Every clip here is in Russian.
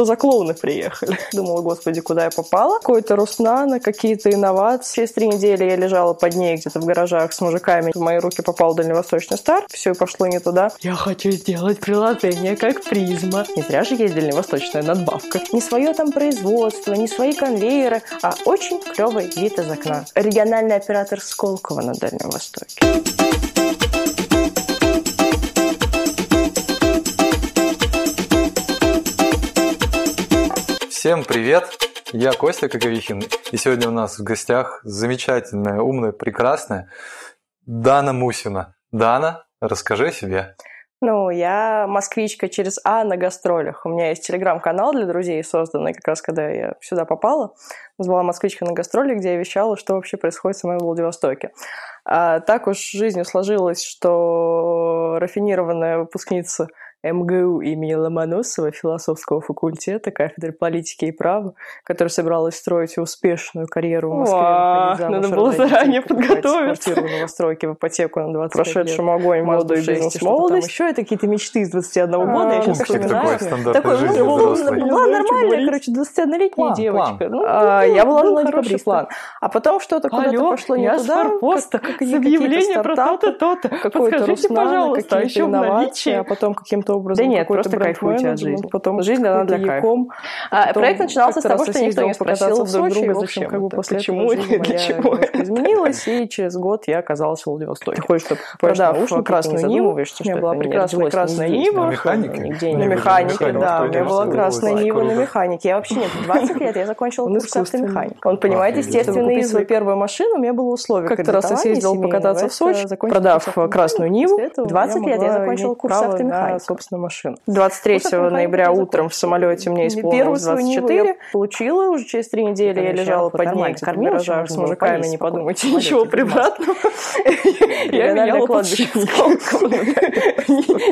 что за клоуны приехали. Думала, господи, куда я попала? Какой-то Руснано, какие-то инновации. Через три недели я лежала под ней где-то в гаражах с мужиками. В мои руки попал дальневосточный старт. Все пошло не туда. Я хочу сделать приложение как призма. Не зря же есть дальневосточная надбавка. Не свое там производство, не свои конвейеры, а очень клевый вид из окна. Региональный оператор Сколково на Дальнем Востоке. Всем привет! Я Костя Коковихин, и сегодня у нас в гостях замечательная, умная, прекрасная Дана Мусина. Дана, расскажи о себе. Ну, я москвичка через А на гастролях. У меня есть телеграм-канал для друзей, созданный как раз, когда я сюда попала. Назвала «Москвичка на гастроли», где я вещала, что вообще происходит со мной в Владивостоке. А так уж жизнью сложилось, что рафинированная выпускница – МГУ имени Ломоносова философского факультета кафедры политики и права, которая собиралась строить успешную карьеру в Москве. О, надо было заранее подготовиться. Квартиру в новостройке в ипотеку на 20 Прошедшему огонь молодой бизнес молодость. Еще это какие-то мечты с 21 года, я сейчас вспоминаю. Такой стандартной Была нормальная, короче, 21-летняя девочка. Ну, я была на хороший план. А потом что-то куда-то пошло не я туда. с с объявлением про то-то, то-то. Подскажите, пожалуйста, а еще инновации, а потом каким-то каким-то образом. Да нет, просто кайфуйте от жизни. Потом жизнь, она для кайфа. А, проект начинался с того, что никто не спросил друг друга, зачем как бы после почему и для чего. изменилась, и через год я оказалась в Владивостоке. Ты хочешь, чтобы продав красную Ниву, у меня была прекрасная красная Нива. На механике? На механике, да. У меня была красная Нива на механике. Я вообще нет, 20 лет я закончила курс автомеханика. Он понимает, естественно, из свою первую машину у меня было условие. Как-то раз я съездила покататься в Сочи, продав красную Ниву. 20 лет я закончила курс автомеханика. Собственно, машину машин. 23 ну, ноября утром в самолете мне исполнилось 24. Получила уже через три недели. Я лежала под ней в гаражах с мужиками, не подумайте ничего превратного. Я меняла кладбище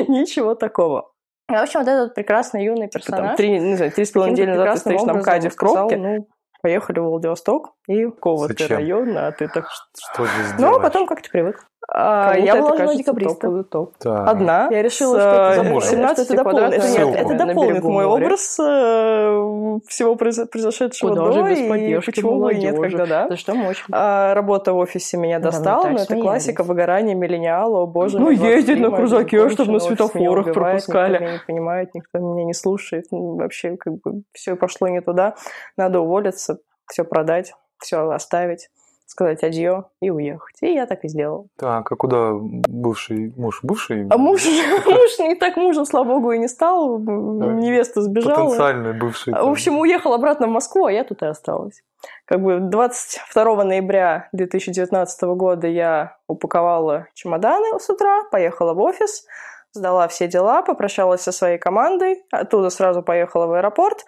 Ничего такого. В общем, вот этот прекрасный юный персонаж. Три, не знаю, три с половиной недели назад ты стоишь на МКАДе в пробке. Ну, поехали в Владивосток и какого ты района, а ты так... Что здесь Ну, а потом как ты привык. А, я была жена декабриста. Топ, Одна. Я решила, что это 17 дополнит. Это, нет, это дополнит мой моря. образ э, всего произошедшего Куда до, и почему бы нет, когда да. За что мочь? А, работа в офисе меня достала, но это классика выгорания миллениала, о боже. Ну, ездить на крузаке, чтобы на светофорах пропускали. Никто меня не понимает, никто меня не слушает. Вообще, как бы, все пошло не туда. Надо уволиться, все продать, все оставить сказать адье и уехать. И я так и сделала. Так, а куда бывший муж? Бывший? А муж, муж не так мужем, слава богу, и не стал. Невеста сбежала. Потенциальный бывший. В общем, уехал обратно в Москву, а я тут и осталась. Как бы 22 ноября 2019 года я упаковала чемоданы с утра, поехала в офис, сдала все дела, попрощалась со своей командой, оттуда сразу поехала в аэропорт,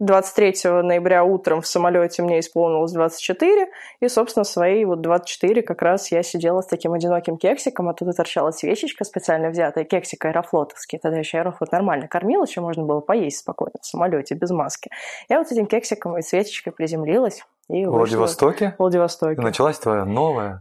23 ноября утром в самолете мне исполнилось 24, и, собственно, свои вот 24 как раз я сидела с таким одиноким кексиком, оттуда торчала свечечка специально взятая, кексик аэрофлотовский. Тогда еще аэрофлот нормально кормил, еще можно было поесть спокойно в самолете без маски. Я вот с этим кексиком и свечечкой приземлилась. И в Владивостоке? В Владивостоке. И началась твоя новая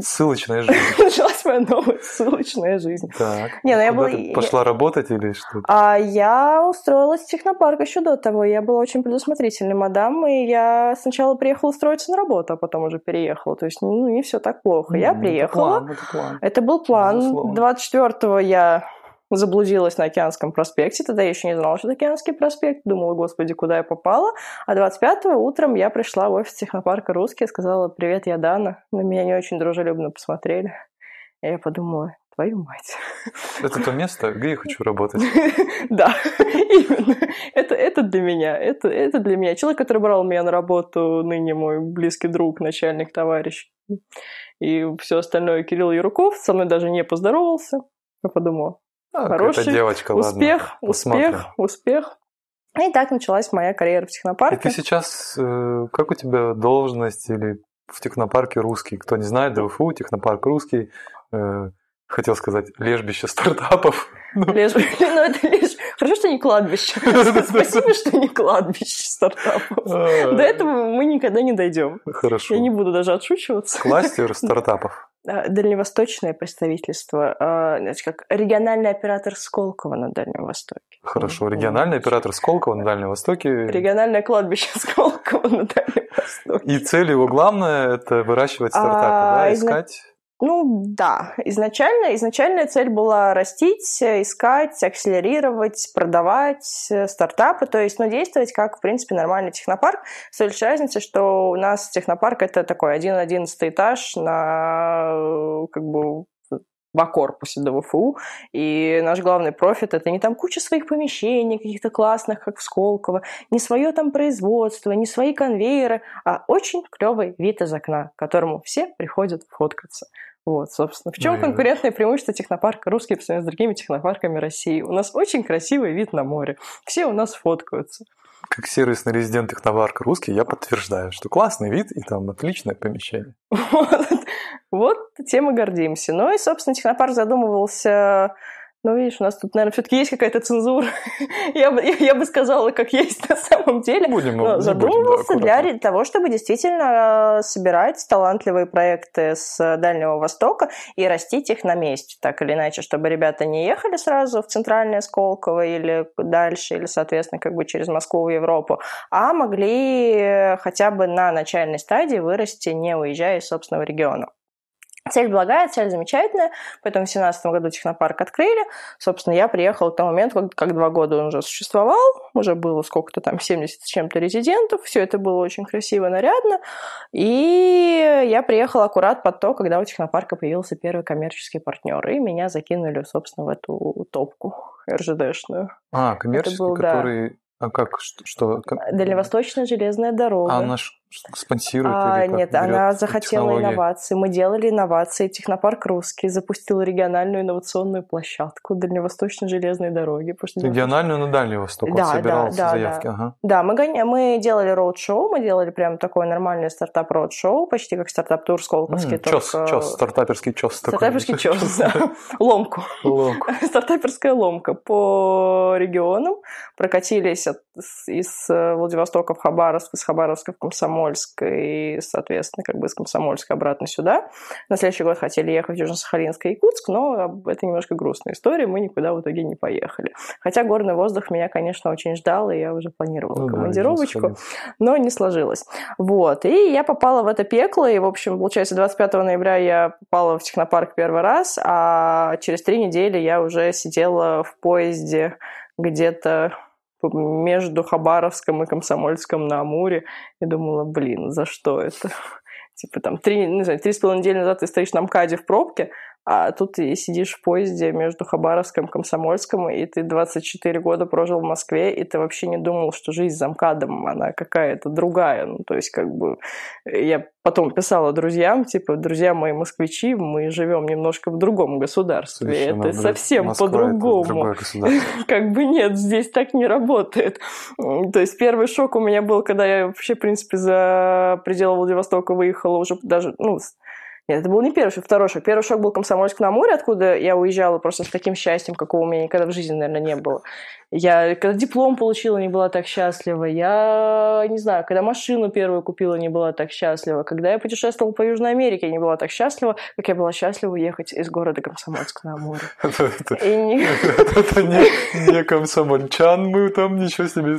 Ссылочная жизнь. Началась моя новая ссылочная жизнь. Так. Не, ну я была... Пошла работать или что? А я устроилась в технопарк еще до того. Я была очень предусмотрительной мадам, и я сначала приехала устроиться на работу, а потом уже переехала. То есть, ну, не все так плохо. Я приехала. Это, план, это, план. это был план. 24-го я заблудилась на Океанском проспекте. Тогда я еще не знала, что это Океанский проспект. Думала, господи, куда я попала. А 25-го утром я пришла в офис технопарка «Русский» и сказала, привет, я Дана. На меня не очень дружелюбно посмотрели. И я подумала, твою мать. Это то место, где я хочу работать. Да, именно. Это, это для меня. Это, это для меня. Человек, который брал меня на работу, ныне мой близкий друг, начальник, товарищ. И все остальное Кирилл Яруков со мной даже не поздоровался. Я подумала, а, Хороший девочка, успех, ладно, успех, успех. И так началась моя карьера в технопарке. И ты сейчас, э, как у тебя должность или в технопарке русский? Кто не знает, ДФУ, технопарк русский, э, хотел сказать, лежбище стартапов. Лежбище, ну это лишь... Хорошо, что не кладбище. Спасибо, что не кладбище стартапов. А. До этого мы никогда не дойдем. Хорошо. Я не буду даже отшучиваться. Кластер стартапов. Э, дальневосточное представительство, э, значит, как региональный оператор Сколково на Дальнем Востоке. Хорошо, региональный оператор Сколково на Дальнем Востоке. Региональное кладбище Сколково на Дальнем Востоке. И цель его главная – это выращивать стартапы, а, да, искать? Ну да, изначально, изначальная цель была растить, искать, акселерировать, продавать э, стартапы, то есть ну, действовать как, в принципе, нормальный технопарк. С той разницей, что у нас технопарк это такой один одиннадцатый этаж на э, как бы в корпусе ДВФУ, и наш главный профит – это не там куча своих помещений каких-то классных, как в Сколково, не свое там производство, не свои конвейеры, а очень клевый вид из окна, к которому все приходят фоткаться. Вот, собственно. В чем ну, конкурентное преимущество технопарка русский по сравнению с другими технопарками России? У нас очень красивый вид на море. Все у нас фоткаются. Как сервисный резидент технопарка русский, я подтверждаю, что классный вид и там отличное помещение. Вот, вот тем и гордимся. Ну и, собственно, технопарк задумывался ну, видишь, у нас тут, наверное, все-таки есть какая-то цензура. я, бы, я, я бы сказала, как есть на самом деле. Будем, Но задумывался будем, да, для того, чтобы действительно э, собирать талантливые проекты с Дальнего Востока и растить их на месте, так или иначе, чтобы ребята не ехали сразу в Центральное Сколково или дальше, или, соответственно, как бы через Москву в Европу, а могли хотя бы на начальной стадии вырасти, не уезжая из собственного региона. Цель благая, цель замечательная, поэтому в 2017 году технопарк открыли. Собственно, я приехала к тому моменту, как, как два года он уже существовал, уже было сколько-то там, 70 с чем-то резидентов, все это было очень красиво, нарядно, и я приехала аккурат под то, когда у технопарка появился первый коммерческий партнер, и меня закинули, собственно, в эту топку РЖДшную. А, коммерческий, был, который... Да. А как, что? что как... Дальневосточная железная дорога. А она спонсирует? А, нет, она захотела технологии? инновации. Мы делали инновации. Технопарк Русский запустил региональную инновационную площадку Дальневосточной железной дороги. Региональную на Дальний Восток да, собирал да, заявки? Да, ага. да мы, гоня... мы делали роуд-шоу, мы делали прям такое нормальное стартап роуд-шоу, почти как стартап-тур Сколковский. Mm, чес, только... чес, стартаперский чес. Стартаперский чес, да. Ломку. Ломку. Стартаперская ломка по регионам. Прокатились из э, Владивостока в Хабаровск, из Хабаровска в Комсомол Комсомольск и, соответственно, как бы из Комсомольска обратно сюда. На следующий год хотели ехать в Южно-Сахалинск и Якутск, но это немножко грустная история, мы никуда в итоге не поехали. Хотя горный воздух меня, конечно, очень ждал, и я уже планировала ну, командировочку, да, но не сложилось. Вот, и я попала в это пекло, и, в общем, получается, 25 ноября я попала в технопарк первый раз, а через три недели я уже сидела в поезде где-то между Хабаровском и Комсомольском на Амуре. И думала, блин, за что это? Типа там три, не знаю, три с половиной недели назад ты стоишь на МКАДе в пробке, а тут ты сидишь в поезде между Хабаровском и Комсомольском, и ты 24 года прожил в Москве, и ты вообще не думал, что жизнь за МКАДом, она какая-то другая. Ну, то есть, как бы, я потом писала друзьям, типа, друзья мои москвичи, мы живем немножко в другом государстве, Совершенно это совсем по-другому. Как бы нет, здесь так не работает. То есть, первый шок у меня был, когда я вообще, в принципе, за пределы Владивостока выехала уже даже, ну, нет, это был не первый шаг, второй шаг. Первый шаг был Комсомольск на море, откуда я уезжала просто с таким счастьем, какого у меня никогда в жизни, наверное, не было. Я когда диплом получила, не была так счастлива. Я, не знаю, когда машину первую купила, не была так счастлива. Когда я путешествовала по Южной Америке, не была так счастлива, как я была счастлива уехать из города Комсомольск на море. Это не комсомольчан, мы там ничего себе,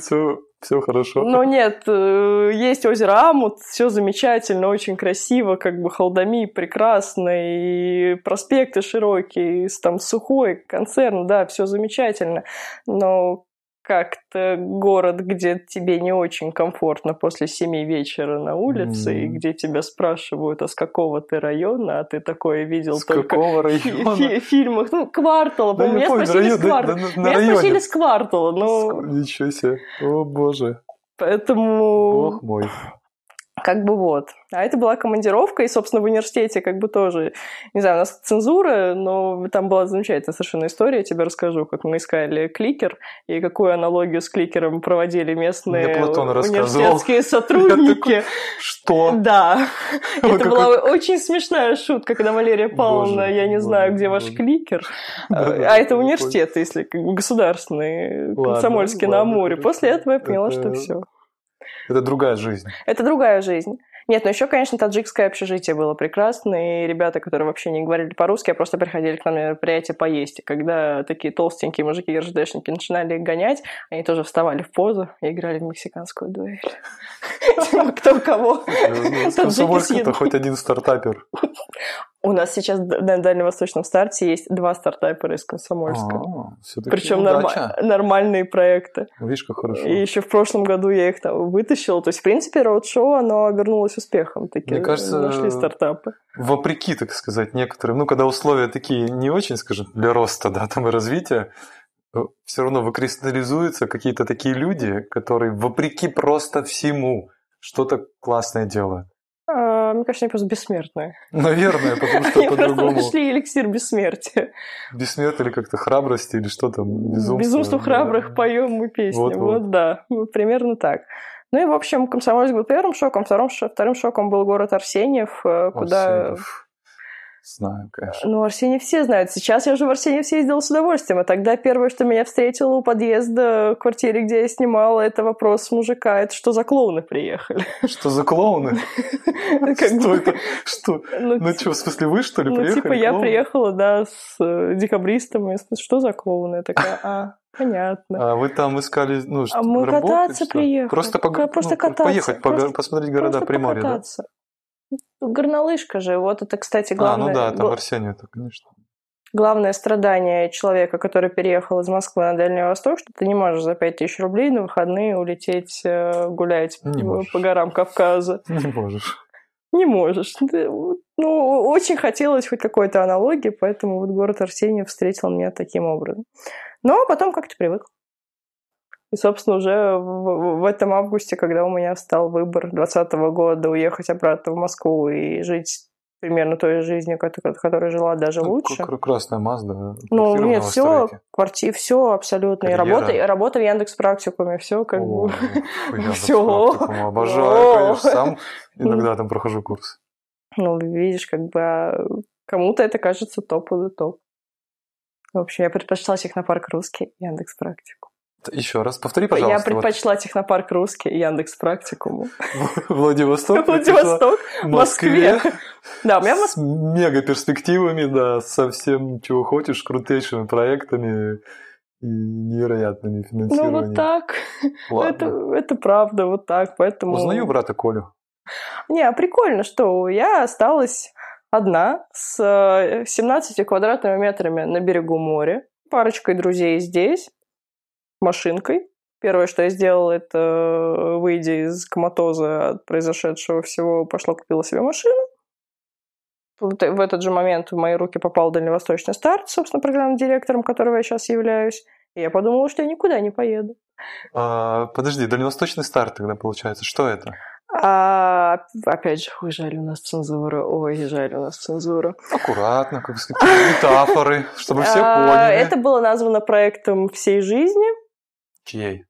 все хорошо. Но нет, э, есть озеро Амут, все замечательно, очень красиво, как бы холдами прекрасно, и проспекты широкие, там сухой концерн, да, все замечательно. Но как-то город, где тебе не очень комфортно после семи вечера на улице, mm. и где тебя спрашивают, а с какого ты района, а ты такое видел с только какого района? в фи- фильмах. Ну, квартала, да, меня спросили район, с квартала. Да, меня районе. спросили с квартала, но... Ничего себе, о боже. Поэтому... Бог мой. Как бы вот. А это была командировка, и, собственно, в университете как бы тоже, не знаю, у нас цензура, но там была замечательная совершенно история, я тебе расскажу, как мы искали кликер, и какую аналогию с кликером проводили местные университетские сотрудники. Что? Да. Это была очень смешная шутка, когда Валерия Павловна, я не знаю, где ваш кликер, а это университет, если государственный, комсомольский на Амуре. После этого я поняла, что все. Это другая жизнь. Это другая жизнь. Нет, ну еще, конечно, таджикское общежитие было прекрасно, и ребята, которые вообще не говорили по-русски, а просто приходили к нам на мероприятие поесть. И когда такие толстенькие мужики РЖДшники начинали гонять, они тоже вставали в позу и играли в мексиканскую дуэль. Кто кого. Ну, Комсомольский-то хоть один стартапер. У нас сейчас на Дальневосточном старте есть два стартапера из Комсомольска. А, Причем нормальные проекты. Видишь, как хорошо. И еще в прошлом году я их там вытащила. То есть, в принципе, роуд-шоу, оно обернулось успехом. Такие Мне кажется, нашли стартапы. Вопреки, так сказать, некоторым, ну, когда условия такие не очень, скажем, для роста, да, там и развития, э, все равно выкристаллизуются какие-то такие люди, которые вопреки просто всему что-то классное делают. А, мне кажется, они просто бессмертные. Наверное, потому что по-другому... Они нашли эликсир бессмертия. Бессмертие или как-то храбрости, или что там, безумство. Безумство храбрых поем мы песни. Вот, вот. вот да, примерно так. Ну и, в общем, Комсомольск был первым шоком, вторым, вторым шоком был город Арсеньев, э, куда... Арсеньев. Знаю, конечно. Ну, Арсений все знают. Сейчас я уже в Арсеньев съездила с удовольствием. А тогда первое, что меня встретило у подъезда в квартире, где я снимала, это вопрос мужика. Это что за клоуны приехали? Что за клоуны? Что это? Что? Ну, ну что, в смысле, вы, что ли, приехали? Ну, типа, я приехала, да, с э, декабристом. Что за клоуны? Такая, а, Понятно. А вы там искали, ну, А мы кататься приехали. Просто, просто кататься. Поехать, посмотреть города Приморья, да? Горнолыжка же, вот это, кстати, главное... А, ну да, там Арсений, это, конечно. Главное страдание человека, который переехал из Москвы на Дальний Восток, что ты не можешь за 5000 рублей на выходные улететь э, гулять не по можешь. горам Кавказа. Не можешь. Не можешь. Ну, очень хотелось хоть какой-то аналогии, поэтому вот город Арсений встретил меня таким образом. Но потом как-то привык. И, собственно, уже в, в этом августе, когда у меня стал выбор 2020 года уехать обратно в Москву и жить примерно той жизнью, которой жила даже ну, лучше. Красная Мазда. Ну, нет, все, квартира, все абсолютно. И работа, и работа в Яндекс практикуме, все как О, бы. Все. Обожаю, конечно, сам иногда там прохожу курс. Ну, видишь, как бы а кому-то это кажется топ или топ. В общем, я предпочла технопарк русский Яндекс практику. Еще раз, повтори, пожалуйста. Я предпочла вот. технопарк русский и Яндекс практикуму. Владивосток. Владивосток, Москве. Да, у меня С мега перспективами, да, со всем, чего хочешь, крутейшими проектами и невероятными финансированиями. Ну, вот так. Это, это правда, вот так, поэтому... Узнаю брата Колю. Не, прикольно, что я осталась одна с 17 э, квадратными метрами на берегу моря, парочкой друзей здесь, машинкой. Первое, что я сделала, это, э, выйдя из коматоза от произошедшего всего, пошла купила себе машину. В этот же момент в мои руки попал Дальневосточный старт, собственно, программным директором, которого я сейчас являюсь. И я подумала, что я никуда не поеду. А, подожди, Дальневосточный старт тогда получается. Что это? А, опять же, ой, жаль, у нас цензура. Ой, жаль, у нас цензура. Аккуратно, как метафоры, чтобы все а, поняли. Это было названо проектом всей жизни. Чьей?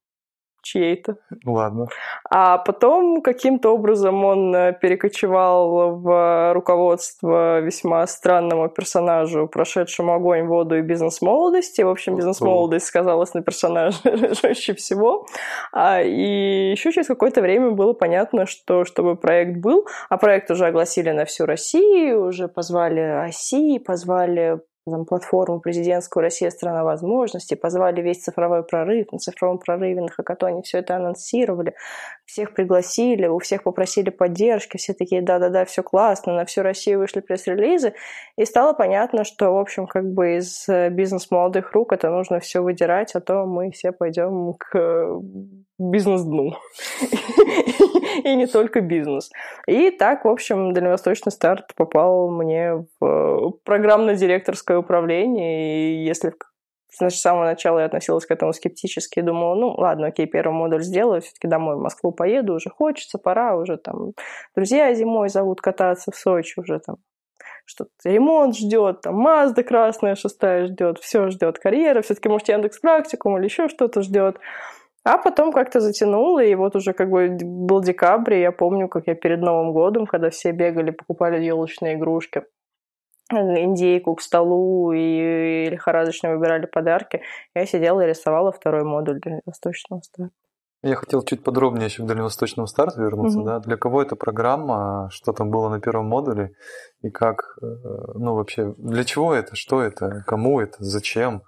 чьей-то. Ладно. А потом каким-то образом он э, перекочевал в руководство весьма странному персонажу, прошедшему огонь, воду и бизнес-молодости. В общем, бизнес-молодость сказалась на персонаже жестче всего. А, и еще через какое-то время было понятно, что чтобы проект был, а проект уже огласили на всю Россию, уже позвали России, позвали там, платформу президентскую «Россия – страна возможностей», позвали весь цифровой прорыв, на цифровом прорыве на Хакатоне все это анонсировали, всех пригласили, у всех попросили поддержки, все такие «да-да-да, все классно», на всю Россию вышли пресс-релизы, и стало понятно, что, в общем, как бы из э, бизнес молодых рук это нужно все выдирать, а то мы все пойдем к бизнес-дну. И не только бизнес. И так, в общем, Дальневосточный старт попал мне в программно-директорское управление. И если Значит, с самого начала я относилась к этому скептически, думала, ну, ладно, окей, первый модуль сделаю, все-таки домой в Москву поеду, уже хочется, пора, уже там друзья зимой зовут кататься в Сочи, уже там что-то ремонт ждет, там Мазда красная шестая ждет, все ждет, карьера, все-таки, может, Яндекс практикум или еще что-то ждет. А потом как-то затянуло, и вот уже как бы был декабрь, и я помню, как я перед Новым годом, когда все бегали, покупали елочные игрушки, индейку к столу и лихорадочно выбирали подарки, я сидела и рисовала второй модуль для восточного старта. Я хотел чуть подробнее еще к дальневосточному старту вернуться. Угу. Да? Для кого эта программа, что там было на первом модуле, и как, э, ну вообще, для чего это, что это, кому это, зачем?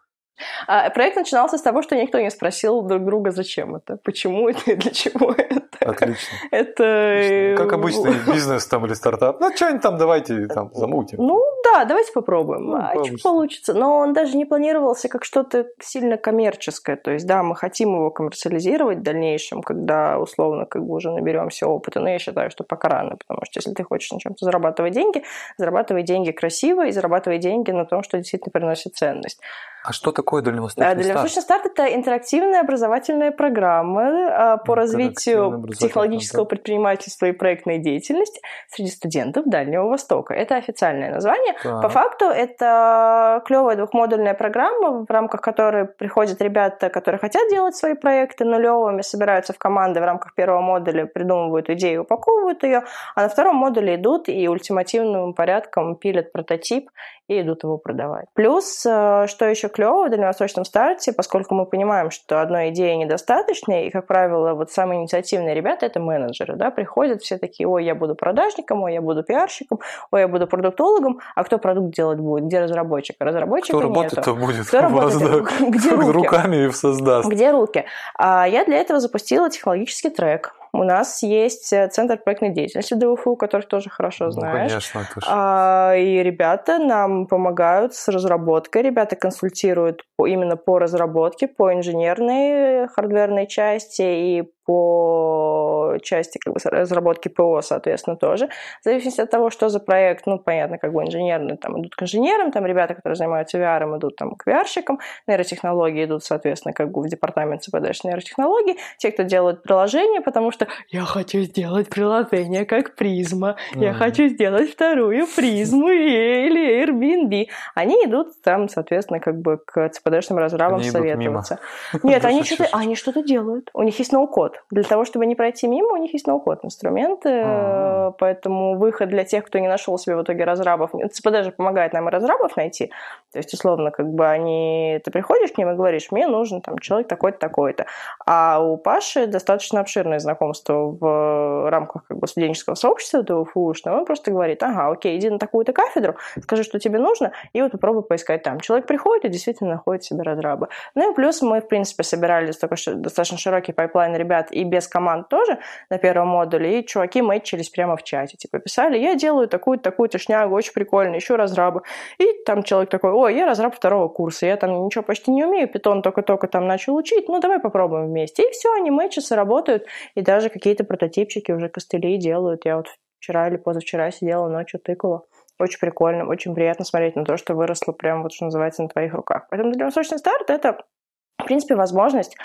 А проект начинался с того, что никто не спросил друг друга, зачем это, почему это и для чего это. Отлично. Это... Отлично. Как обычный бизнес там или стартап. Ну, что-нибудь там давайте там замутим. Ну, да, давайте попробуем. Ну, а что получится? Но он даже не планировался как что-то сильно коммерческое. То есть, да, мы хотим его коммерциализировать в дальнейшем, когда условно как бы уже наберемся опыта. Но я считаю, что пока рано, потому что если ты хочешь на чем-то зарабатывать деньги, зарабатывай деньги красиво и зарабатывай деньги на том, что действительно приносит ценность. А что такое дальневосточный старт? Дальневосточный старт – это интерактивная образовательная программа а, по развитию технологического предпринимательства и проектной деятельности среди студентов Дальнего Востока. Это официальное название. Так. По факту это клевая двухмодульная программа, в рамках которой приходят ребята, которые хотят делать свои проекты нулевыми, собираются в команды в рамках первого модуля, придумывают идею, упаковывают ее, а на втором модуле идут и ультимативным порядком пилят прототип и идут его продавать. Плюс, э, что еще клево в дальневосточном старте, поскольку мы понимаем, что одной идеи недостаточно, и, как правило, вот самые инициативные ребята – это менеджеры, да, приходят все такие, ой, я буду продажником, ой, я буду пиарщиком, ой, я буду продуктологом, а кто продукт делать будет? Где разработчик? Разработчика Кто работать-то будет? Кто работает? Да. Где руки? Руками создаст. Где руки? А я для этого запустила технологический трек, у нас есть э, Центр проектной деятельности ДУФУ, который тоже хорошо ну, знаешь. конечно, это а, И ребята нам помогают с разработкой. Ребята консультируют по, именно по разработке, по инженерной хардверной части и по части как бы, разработки ПО, соответственно, тоже. В зависимости от того, что за проект, ну, понятно, как бы инженерный, там идут к инженерам, там ребята, которые занимаются VR, идут там к VR-щикам, нейротехнологии идут, соответственно, как бы в департамент ЦПД нейротехнологий, те, кто делают приложения, потому что я хочу сделать приложение как Prisma, mm-hmm. я хочу сделать вторую Prisma или Airbnb. Они идут там, соответственно, как бы к ЦПДшным разрабам советоваться. Нет, они что-то, они что-то делают. У них есть no-code. Для того, чтобы не пройти мимо, у них есть no-code инструменты, А-а-а. поэтому выход для тех, кто не нашел себе в итоге разрабов, ЦПД же помогает нам и разрабов найти, то есть, условно, как бы они, ты приходишь к ним и говоришь, мне нужен там человек такой-то, такой-то, а у Паши достаточно обширное знакомство в рамках как бы студенческого сообщества ДВФУшного, он просто говорит, ага, окей, иди на такую-то кафедру, скажи, что тебе нужно, и вот попробуй поискать там. Человек приходит и действительно находит себе разраба. Ну и плюс мы, в принципе, собирали достаточно широкий пайплайн ребят и без команд тоже на первом модуле, и чуваки мэтчились прямо в чате. Типа писали, я делаю такую-то, такую-то шнягу, очень прикольно, еще разрабы. И там человек такой, ой, я разраб второго курса, я там ничего почти не умею, питон только-только там начал учить, ну давай попробуем вместе. И все, они мэтчатся, работают, и даже какие-то прототипчики уже костыли делают. Я вот вчера или позавчера сидела ночью, тыкала. Очень прикольно, очень приятно смотреть на то, что выросло прям вот, что называется, на твоих руках. Поэтому дальневосточный старт – это, в принципе, возможность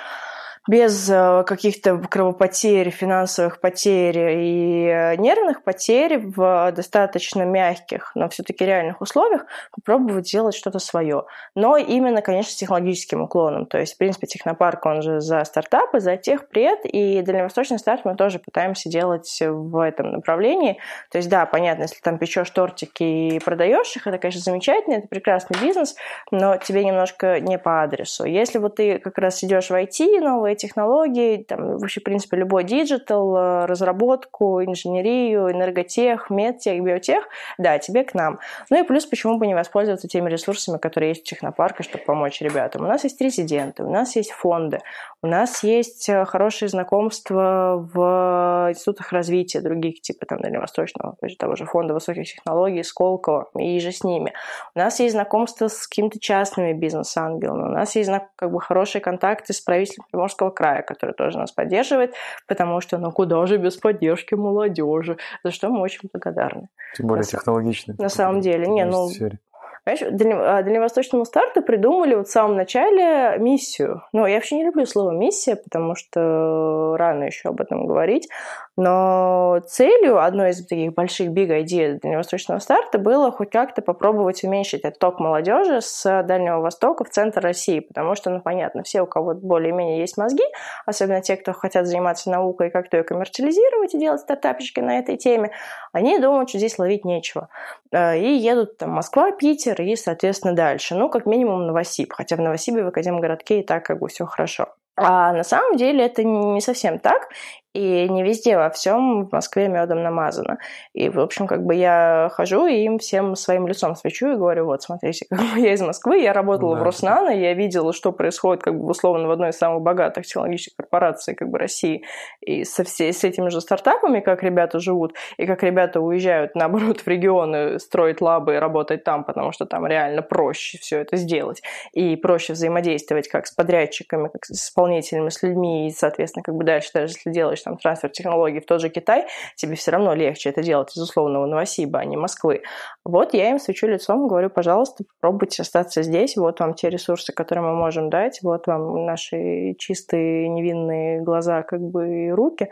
без э, каких-то кровопотерь, финансовых потерь и э, нервных потерь в достаточно мягких, но все-таки реальных условиях попробовать сделать что-то свое. Но именно, конечно, с технологическим уклоном. То есть, в принципе, технопарк, он же за стартапы, за техпред, и дальневосточный старт мы тоже пытаемся делать в этом направлении. То есть, да, понятно, если там печешь тортики и продаешь их, это, конечно, замечательно, это прекрасный бизнес, но тебе немножко не по адресу. Если вот ты как раз идешь в IT, новые новые технологии, там, вообще, в принципе, любой digital, э, разработку, инженерию, энерготех, медтех, биотех, да, тебе к нам. Ну и плюс, почему бы не воспользоваться теми ресурсами, которые есть в технопарке, чтобы помочь ребятам. У нас есть резиденты, у нас есть фонды, у нас есть э, хорошие знакомства в институтах развития других, типа там Дальневосточного, то есть того же фонда высоких технологий, Сколково и же с ними. У нас есть знакомства с какими-то частными бизнес-ангелами, у нас есть как бы хорошие контакты с правительством Приморского Приморского края, который тоже нас поддерживает, потому что ну куда же без поддержки молодежи, за что мы очень благодарны. Тем более технологичный. На самом деле, не, ну, сфере. Понимаешь, а, дальневосточному старту придумали вот в самом начале миссию. Ну, я вообще не люблю слово «миссия», потому что рано еще об этом говорить. Но целью одной из таких больших big idей дальневосточного старта было хоть как-то попробовать уменьшить отток молодежи с Дальнего Востока в центр России, потому что, ну, понятно, все, у кого более-менее есть мозги, особенно те, кто хотят заниматься наукой как-то ее коммерциализировать и делать стартапчики на этой теме, они думают, что здесь ловить нечего. Э, и едут там Москва, Питер и, соответственно, дальше. Ну, как минимум Новосиб. Хотя в Новосибе в Академгородке и так как бы все хорошо. А на самом деле это не совсем так. И не везде во всем в Москве медом намазано. И, в общем, как бы я хожу и им всем своим лицом свечу и говорю, вот, смотрите, как бы я из Москвы, я работала да. в Роснано, я видела, что происходит, как бы, условно, в одной из самых богатых технологических корпораций, как бы, России. И со все, с этими же стартапами, как ребята живут, и как ребята уезжают, наоборот, в регионы строить лабы и работать там, потому что там реально проще все это сделать. И проще взаимодействовать как с подрядчиками, как с исполнителями, с людьми, и, соответственно, как бы дальше, даже если делаешь там трансфер технологий в тот же Китай, тебе все равно легче это делать из условного Новосиба, а не Москвы. Вот я им свечу лицом, говорю, пожалуйста, попробуйте остаться здесь, вот вам те ресурсы, которые мы можем дать, вот вам наши чистые невинные глаза как бы и руки,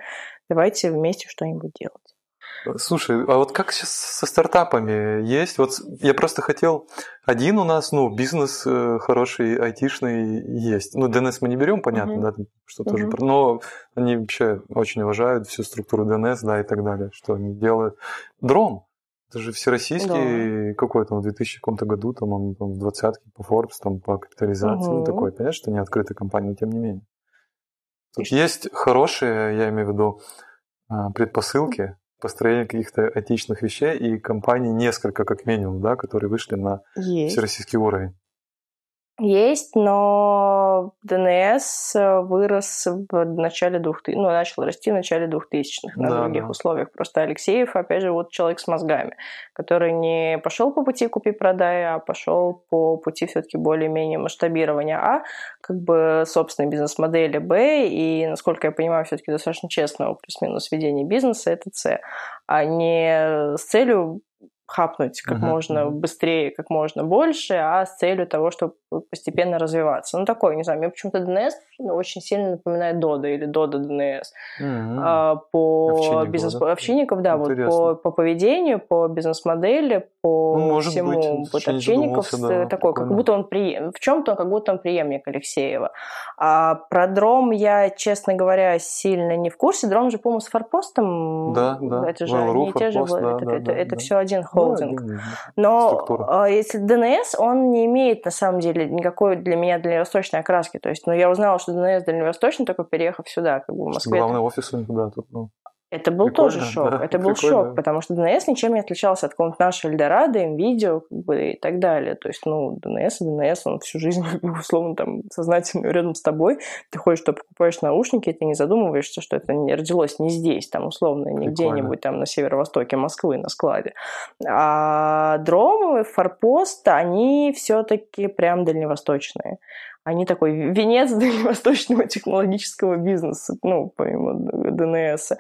давайте вместе что-нибудь делать. Слушай, а вот как сейчас со стартапами есть? Вот я просто хотел... Один у нас, ну, бизнес э, хороший, айтишный есть. Ну, DNS мы не берем, понятно, uh-huh. да, что тоже... Но они вообще очень уважают всю структуру DNS, да, и так далее, что они делают. Дром, это же всероссийский да. какой-то, в 2000 каком-то году, там он там, в двадцатке по Forbes, там по капитализации, угу. ну, такой, понятно, что не открытая компания, но тем не менее. Тут есть хорошие, я имею в виду, а, предпосылки построение каких-то этичных вещей, и компаний несколько, как минимум, да, которые вышли на Есть. всероссийский уровень. Есть, но ДНС вырос в начале 2000 ну, начал расти в начале 2000-х на да, других да. условиях. Просто Алексеев, опять же, вот человек с мозгами, который не пошел по пути купи-продай, а пошел по пути все-таки более-менее масштабирования А, как бы собственной бизнес-модели Б, и, насколько я понимаю, все-таки достаточно честного плюс-минус ведения бизнеса это С, а не с целью хапнуть как uh-huh. можно быстрее, как можно больше, а с целью того, чтобы постепенно развиваться. Ну, такой, не знаю, мне почему-то DNS очень сильно напоминает Дода или Дода DNS. Uh-huh. А, по Овчинник бизнес... Дода. Овчинников, да, вот по, по поведению, по бизнес-модели, по ну, может всему. Быть. Вот Овчинников да, такой, как будто он при... в чем-то как будто он преемник Алексеева. А про Дром я, честно говоря, сильно не в курсе. Дром же, по-моему, с Форпостом. Да, да. Это же Mail.ru, не те же. Да, это да, это, да, это да. все один холдинг. Но структура. если DNS, он не имеет, на самом деле, никакой для меня дальневосточной окраски. То есть, ну, я узнала, что DNS дальневосточный, только переехав сюда, как бы в Москве. Главный офис у них, да, тут, ну. Это был прикольно, тоже шок. Да, это был прикольно. шок, потому что DNS ничем не отличался от какого-нибудь нашего Эльдорадо, видео как бы, и так далее. То есть, ну, DNS и DNS, он всю жизнь, условно, там, сознательно рядом с тобой. Ты ходишь, что покупаешь наушники, ты не задумываешься, что это не родилось не здесь, там, условно, не где-нибудь там на северо-востоке Москвы на складе. А Дром и Форпост, они все-таки прям дальневосточные они такой венец дальневосточного технологического бизнеса, ну, помимо ДНС.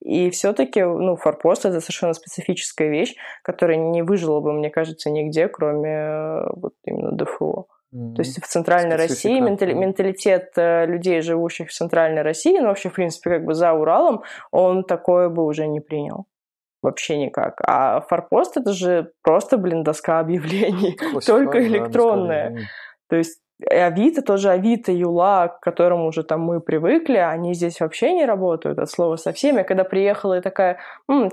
И все-таки, ну, форпост — это совершенно специфическая вещь, которая не выжила бы, мне кажется, нигде, кроме э, вот именно ДФО. Mm-hmm. То есть в Центральной. России ментали- менталитет э, людей, живущих в Центральной России, ну, вообще, в принципе, как бы за Уралом, он такое бы уже не принял. Вообще никак. А форпост это же просто, блин, доска объявлений, только электронная. То есть Авито, тоже Авито, Юла, к которому уже там мы привыкли, они здесь вообще не работают от слова совсем. Я когда приехала, я такая,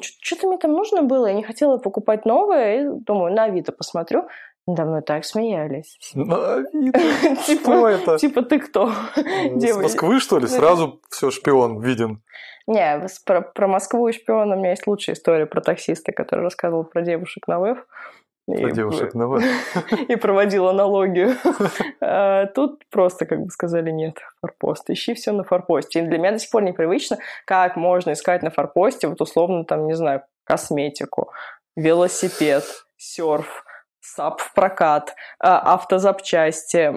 что-то мне там нужно было, я не хотела покупать новое, и думаю, на Авито посмотрю. Надо мной так смеялись. На Авито? Что это? Типа ты кто? С Москвы, что ли? Сразу все, шпион виден. Не, про, про Москву и шпиона у меня есть лучшая история про таксиста, который рассказывал про девушек на ВЭФ. И, девушек на. И проводил аналогию. А, тут просто как бы сказали нет, форпост. Ищи все на форпосте. И для меня до сих пор непривычно, как можно искать на форпосте вот условно там, не знаю, косметику, велосипед, серф, SUP в прокат, а, автозапчасти,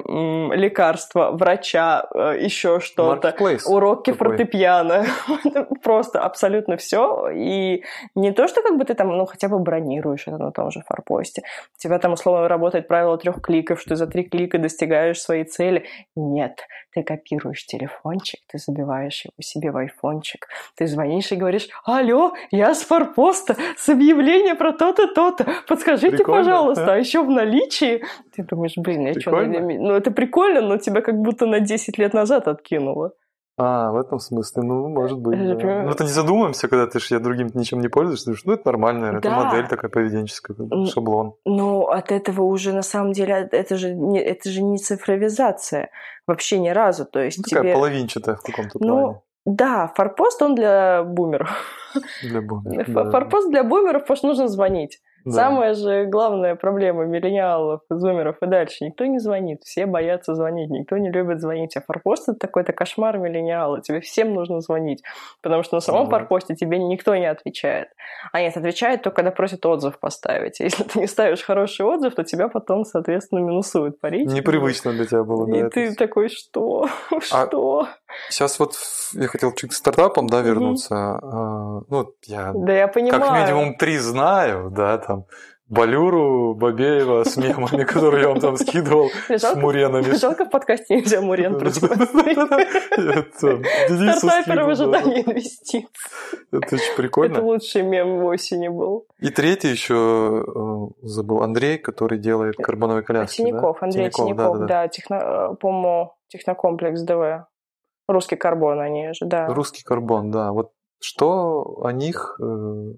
лекарства, врача, э, еще что-то, уроки такой. фортепиано. Просто абсолютно все. И не то, что как бы ты там, ну, хотя бы бронируешь это на том же форпосте. У тебя там условно работает правило трех кликов, что за три клика достигаешь своей цели. Нет, ты копируешь телефончик, ты забиваешь его себе в айфончик, ты звонишь и говоришь, алло, я с форпоста, с объявления про то-то, то-то, подскажите, Прикольно, пожалуйста? Еще в наличии. Ты думаешь, блин, я что, ну это прикольно, но тебя как будто на 10 лет назад откинуло. А, в этом смысле, ну, может быть. Да. Ну, это не задумаемся, когда ты ж я другим ничем не пользуешься, думаешь, ну, это нормально, наверное, да. это модель такая поведенческая, шаблон. Ну, от этого уже, на самом деле, это же не, это же не цифровизация вообще ни разу, то есть ну, такая тебе... половинчатая в каком-то ну, плане. Да, форпост он для бумеров. Для бумеров. Форпост для бумеров, потому что нужно звонить. Да. Самая же главная проблема миллениалов, зумеров и дальше. Никто не звонит, все боятся звонить, никто не любит звонить. А форпост это такой-то кошмар миллениала. Тебе всем нужно звонить, потому что на самом ага. форпосте тебе никто не отвечает. А нет, отвечает только, когда просят отзыв поставить. Если ты не ставишь хороший отзыв, то тебя потом, соответственно, минусуют по рейтингу. Непривычно для тебя было. Да, и ты такой, что? А что? Сейчас вот я хотел чуть к стартапам, да, вернуться. Угу. Ну, я, да, я понимаю. как минимум три знаю, да, там Балюру, Бабеева с мемами, которые я вам там скидывал, с муренами. Жалко в подкасте нельзя мурен Стартапер в ожидании инвестиций. Это очень прикольно. Это лучший мем в осени был. И третий еще э, забыл, Андрей, который делает карбоновые коляски. Тиняков, Андрей Тиняков, да, по-моему, технокомплекс ДВ. Русский карбон они же, да. Русский карбон, да. Вот что о них э,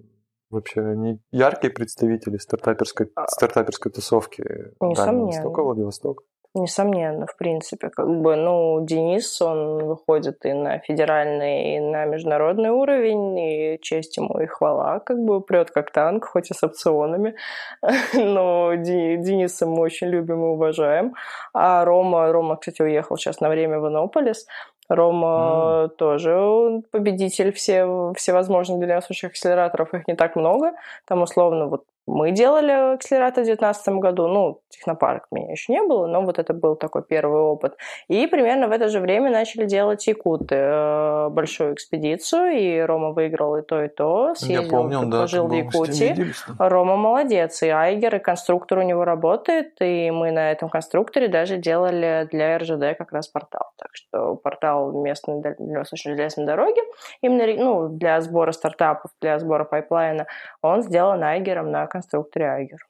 вообще они яркие представители стартаперской, а. стартаперской тусовки Несомненно. Востока, Владивосток? Несомненно, в принципе. Как бы, ну, Денис, он выходит и на федеральный, и на международный уровень, и честь ему и хвала, как бы прет как танк, хоть и с опционами. Но Дениса мы очень любим и уважаем. А Рома, Рома, кстати, уехал сейчас на время в Иннополис. Рома mm. тоже победитель все, всевозможных дальнейших акселераторов, их не так много. Там условно вот мы делали акселератор в 2019 году, ну, технопарк меня еще не было, но вот это был такой первый опыт. И примерно в это же время начали делать якуты э, большую экспедицию, и Рома выиграл и то, и то. Съездил, Я помню, да, жил в Якутии. Рома молодец, и Айгер, и конструктор у него работает, и мы на этом конструкторе даже делали для РЖД как раз портал. Так что портал местной железной дороги, именно ну, для сбора стартапов, для сбора пайплайна, он сделан Айгером на конструкторе Айгер.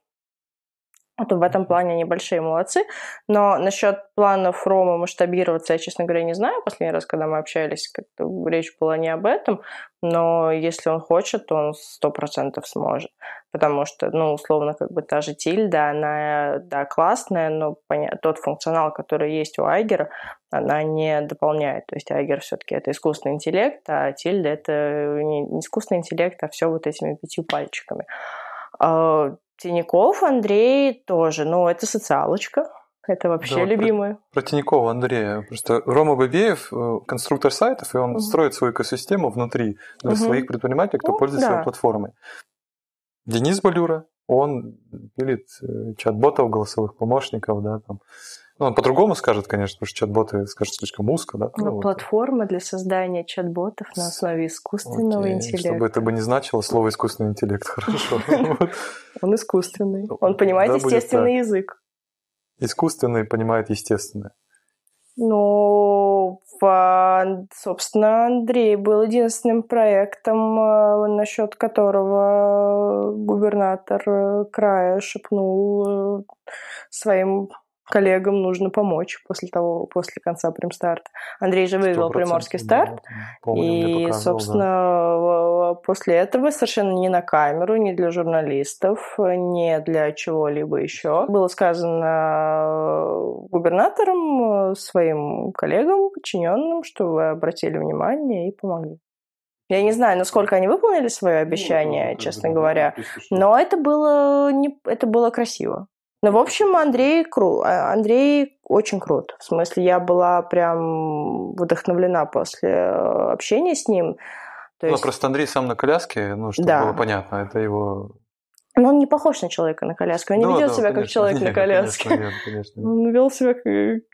Вот в этом плане они большие молодцы. Но насчет планов Рома масштабироваться, я, честно говоря, не знаю. Последний раз, когда мы общались, как-то речь была не об этом. Но если он хочет, то он сто процентов сможет. Потому что, ну, условно, как бы та же тильда, она, да, классная, но тот функционал, который есть у Айгера, она не дополняет. То есть Айгер все-таки это искусственный интеллект, а тильда это не искусственный интеллект, а все вот этими пятью пальчиками. А, Тиняков Андрей тоже, ну, это социалочка. Это вообще да, любимый. Про, про Тинякова Андрея. Просто Рома Бабеев э, конструктор сайтов, и он угу. строит свою экосистему внутри для угу. своих предпринимателей, кто ну, пользуется да. платформой. Денис Балюра, он пилит э, чат-ботов, голосовых помощников, да, там, ну, он по-другому скажет, конечно, потому что чат-боты скажут слишком узко, да? Ну, платформа вот. для создания чат-ботов на основе искусственного Окей, интеллекта. Чтобы это бы не значило слово искусственный интеллект, хорошо. Он искусственный. Он понимает естественный язык. Искусственный понимает естественное. Ну, собственно, Андрей был единственным проектом, э, насчет которого губернатор э, края шепнул э, своим коллегам нужно помочь после того, после конца примстарта. Андрей же выиграл приморский старт, да, помню, и, собственно, да. после этого совершенно не на камеру, не для журналистов, не для чего-либо еще было сказано губернатором своим коллегам, подчиненным, что вы обратили внимание и помогли. Я не знаю, насколько они выполнили свое ну, обещание, ну, честно говоря, но это было, не, это было красиво. Ну, в общем, Андрей, кру... А, Андрей очень крут. В смысле, я была прям вдохновлена после э, общения с ним. То ну, есть... просто Андрей сам на коляске, ну, чтобы да. было понятно, это его но он не похож на человека на коляске. Он не да, ведет да, себя конечно. как человек нет, на коляске. Конечно, нет, конечно. Он вел себя как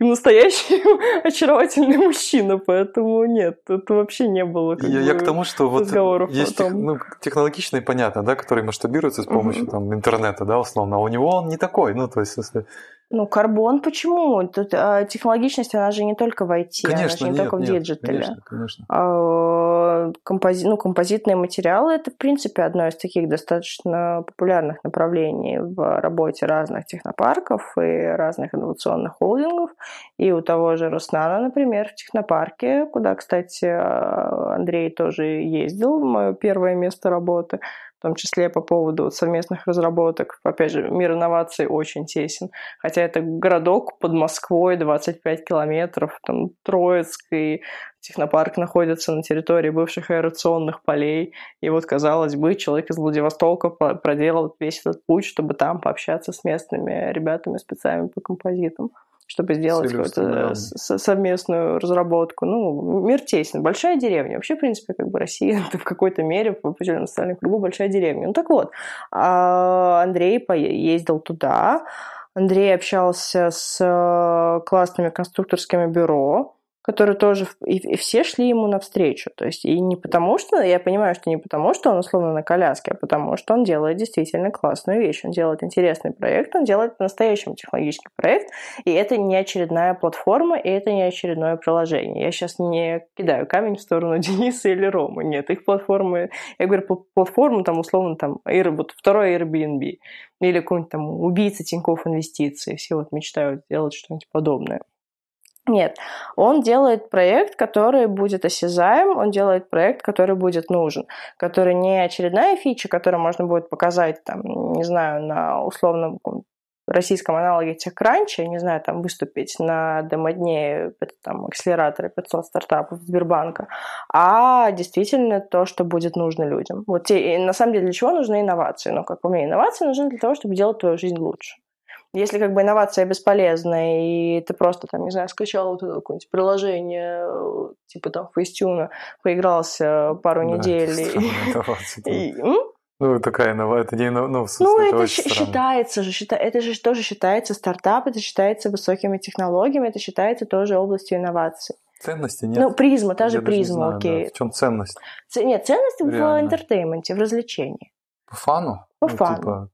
настоящий очаровательный мужчина, поэтому нет, это вообще не было. Как я, бы, я к тому, что вот есть тех, ну, технологичный, понятно, да, который масштабируется с помощью uh-huh. там, интернета, да, условно, а у него он не такой. Ну, то есть, если Ну, карбон почему? Тут а, технологичность, она же не только в IT, конечно, она же не нет, только в нет, диджитале. Конечно, конечно. А, компози... ну, композитные материалы – это, в принципе, одно из таких достаточно популярных направлений в работе разных технопарков и разных инновационных холдингов. И у того же Роснана, например, в технопарке, куда, кстати, Андрей тоже ездил, мое первое место работы – в том числе по поводу совместных разработок. Опять же, мир инноваций очень тесен. Хотя это городок под Москвой, 25 километров, там Троицк и технопарк находится на территории бывших аэрационных полей. И вот, казалось бы, человек из Владивостока проделал весь этот путь, чтобы там пообщаться с местными ребятами, специально по композитам чтобы сделать какую-то совместную разработку. Ну, мир тесен. Большая деревня. Вообще, в принципе, как бы Россия это в какой-то мере по определенному социальному кругу большая деревня. Ну так вот, а Андрей ездил туда, Андрей общался с э, классными конструкторскими бюро, которые тоже... И, и все шли ему навстречу. То есть и не потому, что... Я понимаю, что не потому, что он условно на коляске, а потому, что он делает действительно классную вещь. Он делает интересный проект, он делает настоящий технологический проект, и это не очередная платформа, и это не очередное приложение. Я сейчас не кидаю камень в сторону Дениса или Ромы. Нет, их платформы... Я говорю, платформу там условно там Air, вот второй Airbnb или какой-нибудь там убийца Тинькофф инвестиций. Все вот мечтают делать что-нибудь подобное. Нет, он делает проект, который будет осязаем, он делает проект, который будет нужен, который не очередная фича, которую можно будет показать, там, не знаю, на условном российском аналоге TechCrunch, не знаю, там выступить на демодне там, акселератора 500 стартапов Сбербанка, а действительно то, что будет нужно людям. Вот те, и на самом деле для чего нужны инновации? Ну, как по мне, инновации нужны для того, чтобы делать твою жизнь лучше. Если как бы инновация бесполезна, и ты просто там, не знаю, скачал вот какое-нибудь приложение, типа там Фейстюна, поигрался пару да, недель. И... Ну, такая новая, это не, ну, в смысле, ну это, это считается же, счита, это же тоже считается стартап, это считается высокими технологиями, это считается тоже областью инноваций. Ценности нет. Ну, Prisma, та же Prisma, знаю, окей. Да. В чем ценность? Ц... Нет, ценность Реально. в entertainment е, в развлечении. По fun у? По ну, fun у. Типа,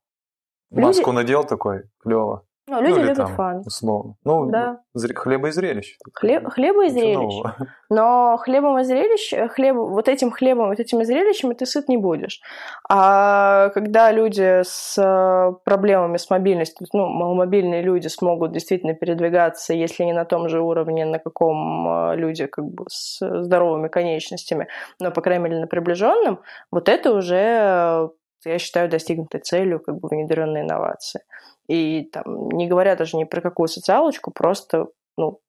Маску люди... надел такой, клево. Ну, люди ну, любят там, fun. Условно. Ну, да. хлеба и зрелищ. Хлеб, хлеба и зрелищ. Но хлебом и зрелищ, хлеб, вот этим хлебом, вот этими зрелищами ты сыт не будешь. А когда люди с э, проблемами с мобильностью, ну, маломобильные люди смогут действительно передвигаться, если не на том же уровне, на каком э, люди как бы с здоровыми конечностями, но, по крайней мере, на приближенном, вот это уже я считаю, достигнутой целью как бы внедренной инновации. И там, не говоря даже ни про какую социалочку, просто, ну,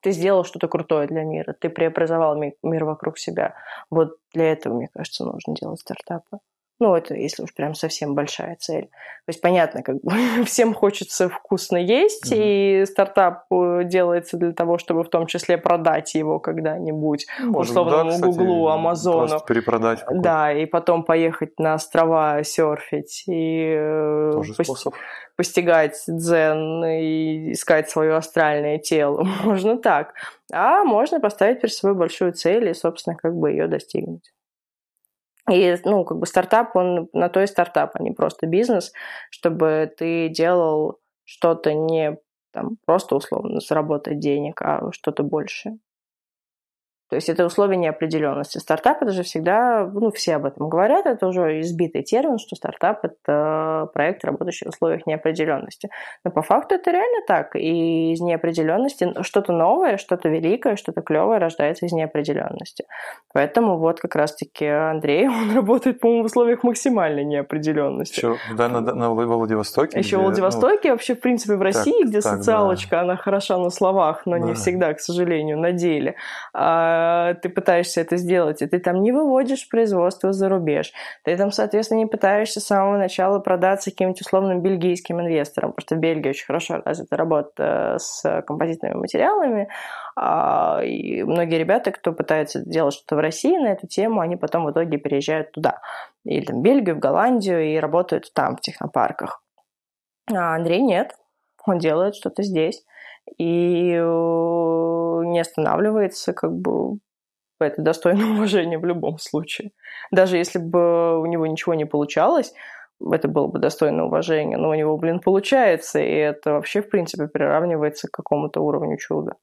ты сделал что-то крутое для мира, ты преобразовал мир вокруг себя. Вот для этого, мне кажется, нужно делать стартапы. Ну, это если уж прям совсем большая цель. То есть, понятно, как бы всем хочется вкусно есть, mm-hmm. и стартап э, делается для того, чтобы в том числе продать его когда-нибудь Может, условному да, Гуглу, Амазону. перепродать. Да, и потом поехать на острова серфить и э, Тоже пост- способ. постигать дзен и искать свое астральное тело. Можно так. А можно поставить перед собой большую цель и, собственно, как бы ее достигнуть. И, ну, как бы стартап, он на то и стартап, а не просто бизнес, чтобы ты делал что-то не там, просто условно заработать денег, а что-то большее. То есть это условие неопределенности. Стартап это же всегда, ну, все об этом говорят, это уже избитый термин, что стартап это проект, работающий в условиях неопределенности. Но по факту это реально так. И из неопределенности что-то новое, что-то великое, что-то клевое рождается из неопределенности. Поэтому вот как раз-таки Андрей, он работает, по-моему, в условиях максимальной неопределенности. Еще да, на, на Владивостоке. Еще в Владивостоке, ну, вообще, в принципе, в России, так, где так, социалочка, да. она хороша на словах, но да. не всегда, к сожалению, на деле. А ты пытаешься это сделать, и ты там не выводишь производство за рубеж, ты там, соответственно, не пытаешься с самого начала продаться каким-нибудь условным бельгийским инвесторам, потому что в Бельгии очень хорошо развита работа с композитными материалами, а, и многие ребята, кто пытается делать что-то в России на эту тему, они потом в итоге переезжают туда, или там в Бельгию, в Голландию, и работают там, в технопарках. А Андрей нет, он делает что-то здесь и э, не останавливается, как бы это достойно уважения в любом случае. Даже если бы у него ничего не получалось, это было бы достойно уважения, но у него, блин, получается, и это вообще, в принципе, приравнивается к какому-то уровню чуда.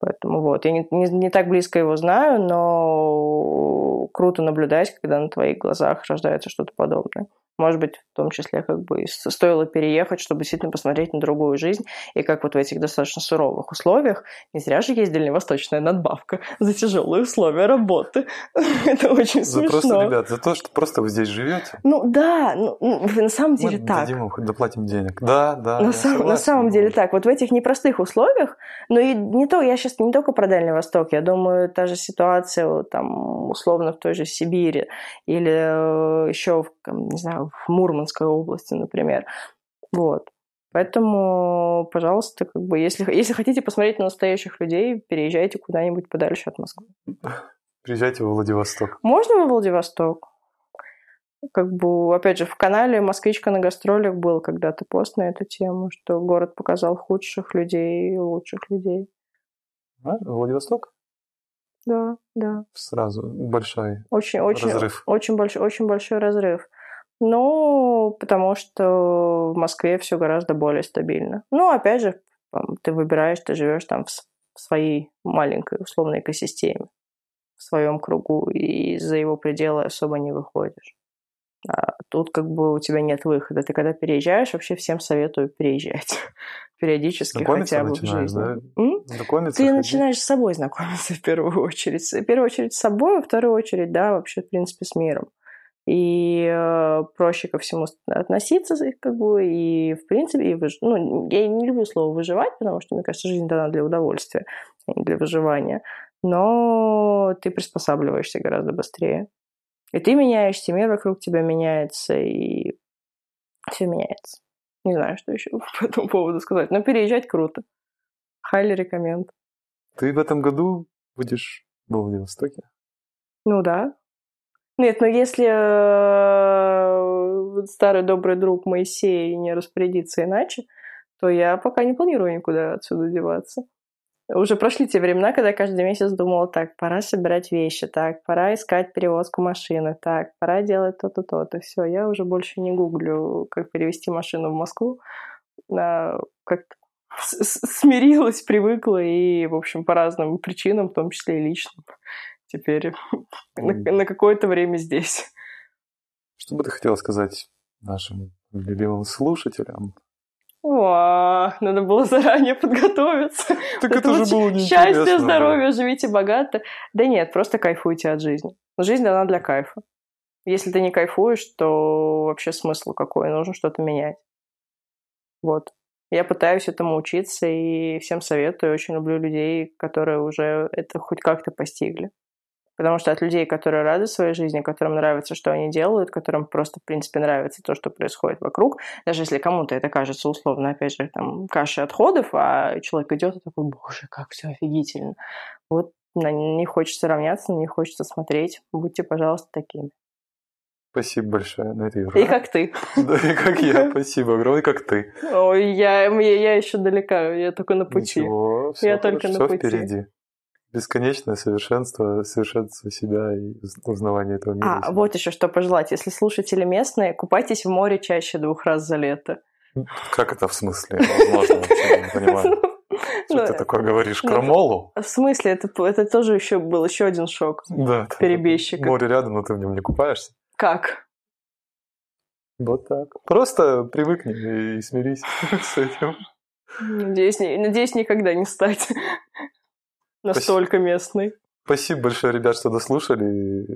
Поэтому вот, я не, не, не так близко его знаю, но круто наблюдать, когда на твоих глазах рождается что-то подобное. Может быть, в том числе как бы стоило переехать, чтобы действительно посмотреть на другую жизнь. И как вот в этих достаточно суровых условиях, не зря же есть дальневосточная надбавка за тяжелые условия работы. Это очень смешно. За просто, ребят, за то, что просто вы здесь живете. Ну да, ну, ну на самом деле Мы так. дадим им, доплатим денег. Да, да. На, сам, на самом деле так. Вот в этих непростых условиях, но и не то, я сейчас не только про Дальний Восток, я думаю, та же ситуация там условно в той же Сибири или э, еще, не знаю, в Мурманской области, например. Вот. Поэтому, пожалуйста, как бы, если, если хотите посмотреть на настоящих людей, переезжайте куда-нибудь подальше от Москвы. Приезжайте во Владивосток. Можно во Владивосток? Как бы, опять же, в канале «Москвичка на гастролях» был когда-то пост на эту тему, что город показал худших людей и лучших людей. А, Владивосток? Да, да. Сразу большой очень, очень, разрыв. Очень большой, очень большой разрыв. Ну, потому что в Москве все гораздо более стабильно. Ну, опять же, ты выбираешь, ты живешь там в своей маленькой условной экосистеме, в своем кругу, и за его пределы особо не выходишь. А тут как бы у тебя нет выхода. Ты когда переезжаешь, вообще всем советую переезжать. Периодически хотя бы в жизни. Да? Знакомиться, Ты ходить. начинаешь с собой знакомиться в первую очередь. В первую очередь с собой, во вторую очередь, да, вообще, в принципе, с миром и э, проще ко всему относиться, как бы, и, в принципе, и выж... ну, я не люблю слово «выживать», потому что, мне кажется, жизнь дана для удовольствия, а не для выживания, но ты приспосабливаешься гораздо быстрее. И ты меняешься, мир вокруг тебя меняется, и все меняется. Не знаю, что еще по этому поводу сказать, но переезжать круто. Хайли рекоменд. Ты в этом году будешь во Владивостоке? Ну да, нет, но если э, старый добрый друг Моисей не распорядится иначе, то я пока не планирую никуда отсюда деваться. Уже прошли те времена, когда каждый месяц думала, так, пора собирать вещи, так, пора искать перевозку машины, так, пора делать то-то, то-то. Все, я уже больше не гуглю, как перевести машину в Москву. А, как смирилась, привыкла и, в общем, по разным причинам, в том числе и личным теперь на, на какое-то время здесь. Что бы ты хотела сказать нашим любимым слушателям? О, надо было заранее подготовиться. Так это, это же было Счастье, здоровье, живите богато. Да нет, просто кайфуйте от жизни. Жизнь дана для кайфа. Если ты не кайфуешь, то вообще смысл какой? Нужно что-то менять. Вот. Я пытаюсь этому учиться и всем советую. Очень люблю людей, которые уже это хоть как-то постигли. Потому что от людей, которые рады своей жизни, которым нравится, что они делают, которым просто, в принципе, нравится то, что происходит вокруг, даже если кому-то это кажется условно, опять же, там, кашей отходов, а человек идет и такой, боже, как все офигительно. Вот на не хочется равняться, на не хочется смотреть. Будьте, пожалуйста, такими. Спасибо большое, Нарира. И как ты. Да, и как я. Спасибо огромное, как ты. Ой, я, я, я еще далека, я только на пути. Ничего, все, я только все на пути. впереди бесконечное совершенство, совершенство себя и узнавание этого мира. А, вот еще что пожелать. Если слушатели местные, купайтесь в море чаще двух раз за лето. Как это в смысле? Возможно, вообще не понимаю. Что Ну, ты такое говоришь? Крамолу? В смысле? Это, это тоже еще был еще один шок. Да. Перебежчика. Море рядом, но ты в нем не купаешься. Как? Вот так. Просто привыкни и смирись с этим. Надеюсь, не- надеюсь никогда не стать настолько местной. Спасибо большое, ребят, что дослушали.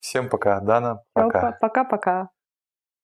Всем пока. Дана, пока. Пока-пока.